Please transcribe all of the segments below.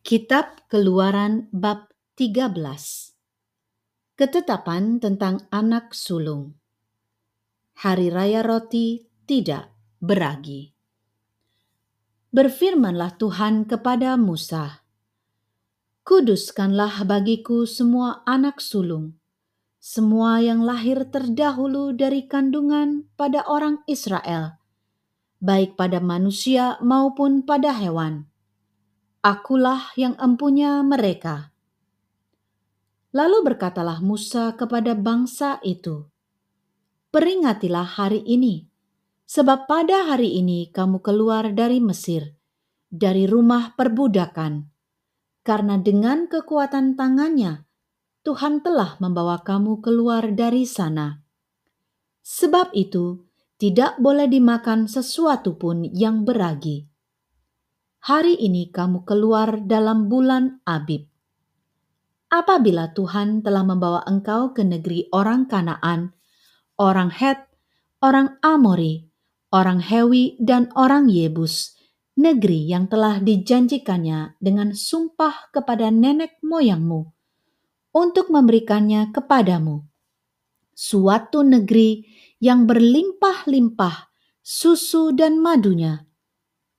Kitab Keluaran bab 13 Ketetapan tentang anak sulung. Hari Raya Roti tidak beragi. Berfirmanlah Tuhan kepada Musa Kuduskanlah bagiku semua anak sulung semua yang lahir terdahulu dari kandungan pada orang Israel baik pada manusia maupun pada hewan Akulah yang empunya mereka. Lalu berkatalah Musa kepada bangsa itu, Peringatilah hari ini, sebab pada hari ini kamu keluar dari Mesir, dari rumah perbudakan, karena dengan kekuatan tangannya Tuhan telah membawa kamu keluar dari sana. Sebab itu, tidak boleh dimakan sesuatu pun yang beragi hari ini kamu keluar dalam bulan Abib. Apabila Tuhan telah membawa engkau ke negeri orang Kanaan, orang Het, orang Amori, orang Hewi, dan orang Yebus, negeri yang telah dijanjikannya dengan sumpah kepada nenek moyangmu, untuk memberikannya kepadamu. Suatu negeri yang berlimpah-limpah susu dan madunya,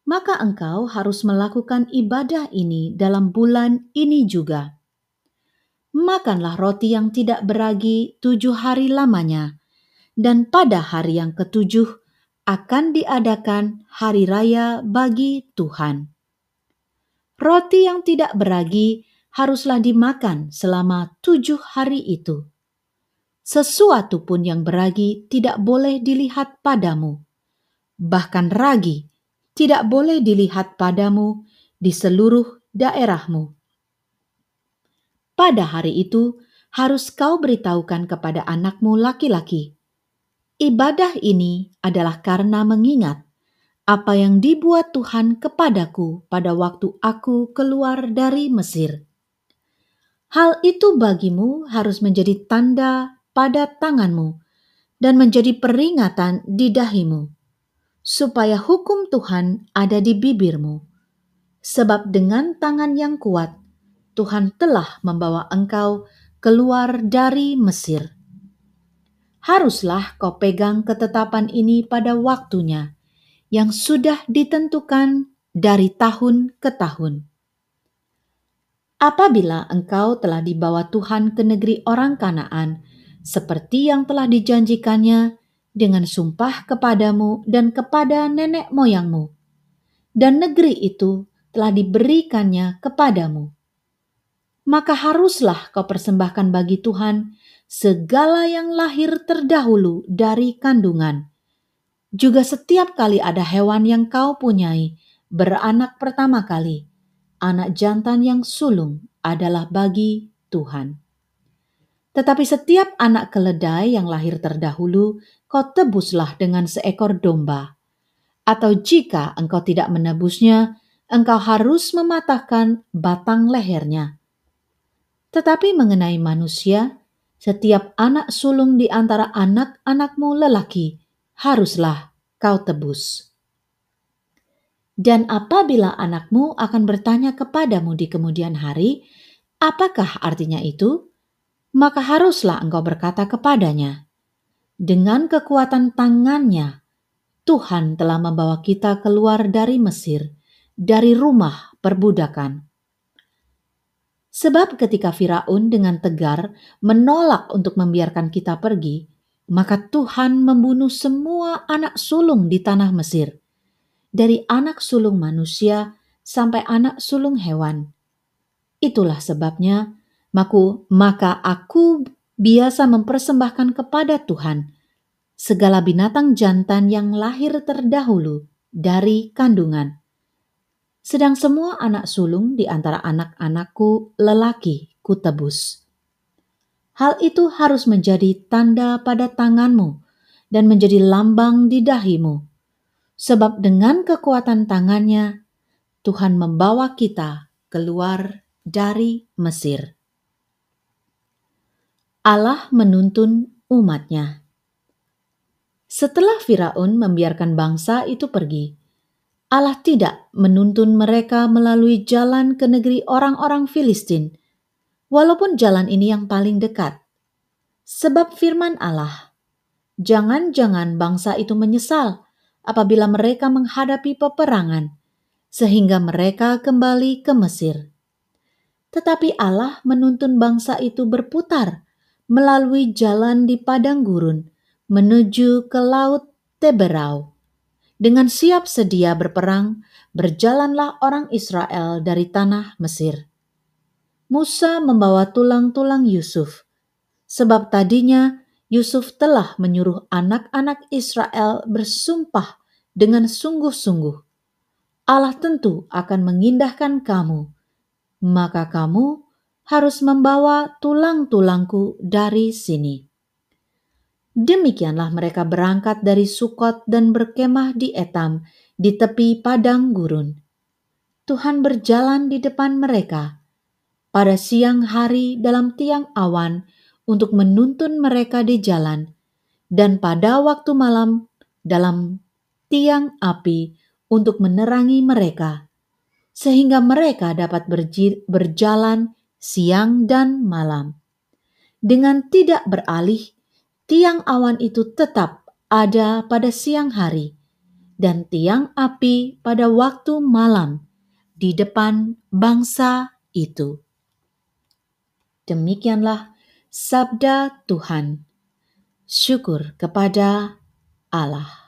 maka engkau harus melakukan ibadah ini dalam bulan ini juga. Makanlah roti yang tidak beragi tujuh hari lamanya, dan pada hari yang ketujuh akan diadakan hari raya bagi Tuhan. Roti yang tidak beragi haruslah dimakan selama tujuh hari itu. Sesuatu pun yang beragi tidak boleh dilihat padamu, bahkan ragi tidak boleh dilihat padamu di seluruh daerahmu. Pada hari itu harus kau beritahukan kepada anakmu laki-laki. Ibadah ini adalah karena mengingat apa yang dibuat Tuhan kepadaku pada waktu aku keluar dari Mesir. Hal itu bagimu harus menjadi tanda pada tanganmu dan menjadi peringatan di dahimu supaya hukum Tuhan ada di bibirmu. Sebab dengan tangan yang kuat, Tuhan telah membawa engkau keluar dari Mesir. Haruslah kau pegang ketetapan ini pada waktunya, yang sudah ditentukan dari tahun ke tahun. Apabila engkau telah dibawa Tuhan ke negeri orang Kanaan, seperti yang telah dijanjikannya, dengan sumpah kepadamu dan kepada nenek moyangmu, dan negeri itu telah diberikannya kepadamu. Maka haruslah kau persembahkan bagi Tuhan segala yang lahir terdahulu dari kandungan. Juga setiap kali ada hewan yang kau punyai beranak pertama kali, anak jantan yang sulung adalah bagi Tuhan. Tetapi setiap anak keledai yang lahir terdahulu kau tebuslah dengan seekor domba. Atau jika engkau tidak menebusnya, engkau harus mematahkan batang lehernya. Tetapi mengenai manusia, setiap anak sulung di antara anak-anakmu lelaki haruslah kau tebus. Dan apabila anakmu akan bertanya kepadamu di kemudian hari, apakah artinya itu? Maka haruslah engkau berkata kepadanya, dengan kekuatan tangannya, Tuhan telah membawa kita keluar dari Mesir, dari rumah perbudakan. Sebab ketika Firaun dengan tegar menolak untuk membiarkan kita pergi, maka Tuhan membunuh semua anak sulung di tanah Mesir, dari anak sulung manusia sampai anak sulung hewan. Itulah sebabnya, maka aku biasa mempersembahkan kepada Tuhan segala binatang jantan yang lahir terdahulu dari kandungan. Sedang semua anak sulung di antara anak-anakku lelaki kutebus. Hal itu harus menjadi tanda pada tanganmu dan menjadi lambang di dahimu. Sebab dengan kekuatan tangannya, Tuhan membawa kita keluar dari Mesir. Allah menuntun umatnya. Setelah Firaun membiarkan bangsa itu pergi, Allah tidak menuntun mereka melalui jalan ke negeri orang-orang Filistin, walaupun jalan ini yang paling dekat. Sebab firman Allah, jangan-jangan bangsa itu menyesal apabila mereka menghadapi peperangan, sehingga mereka kembali ke Mesir. Tetapi Allah menuntun bangsa itu berputar melalui jalan di padang gurun menuju ke laut Teberau. Dengan siap sedia berperang, berjalanlah orang Israel dari tanah Mesir. Musa membawa tulang-tulang Yusuf, sebab tadinya Yusuf telah menyuruh anak-anak Israel bersumpah dengan sungguh-sungguh, "Allah tentu akan mengindahkan kamu, maka kamu harus membawa tulang-tulangku dari sini." Demikianlah mereka berangkat dari Sukot dan berkemah di Etam di tepi padang gurun. Tuhan berjalan di depan mereka pada siang hari dalam tiang awan untuk menuntun mereka di jalan, dan pada waktu malam dalam tiang api untuk menerangi mereka, sehingga mereka dapat berjalan siang dan malam. Dengan tidak beralih, tiang awan itu tetap ada pada siang hari, dan tiang api pada waktu malam di depan bangsa itu. Demikianlah sabda Tuhan. Syukur kepada Allah.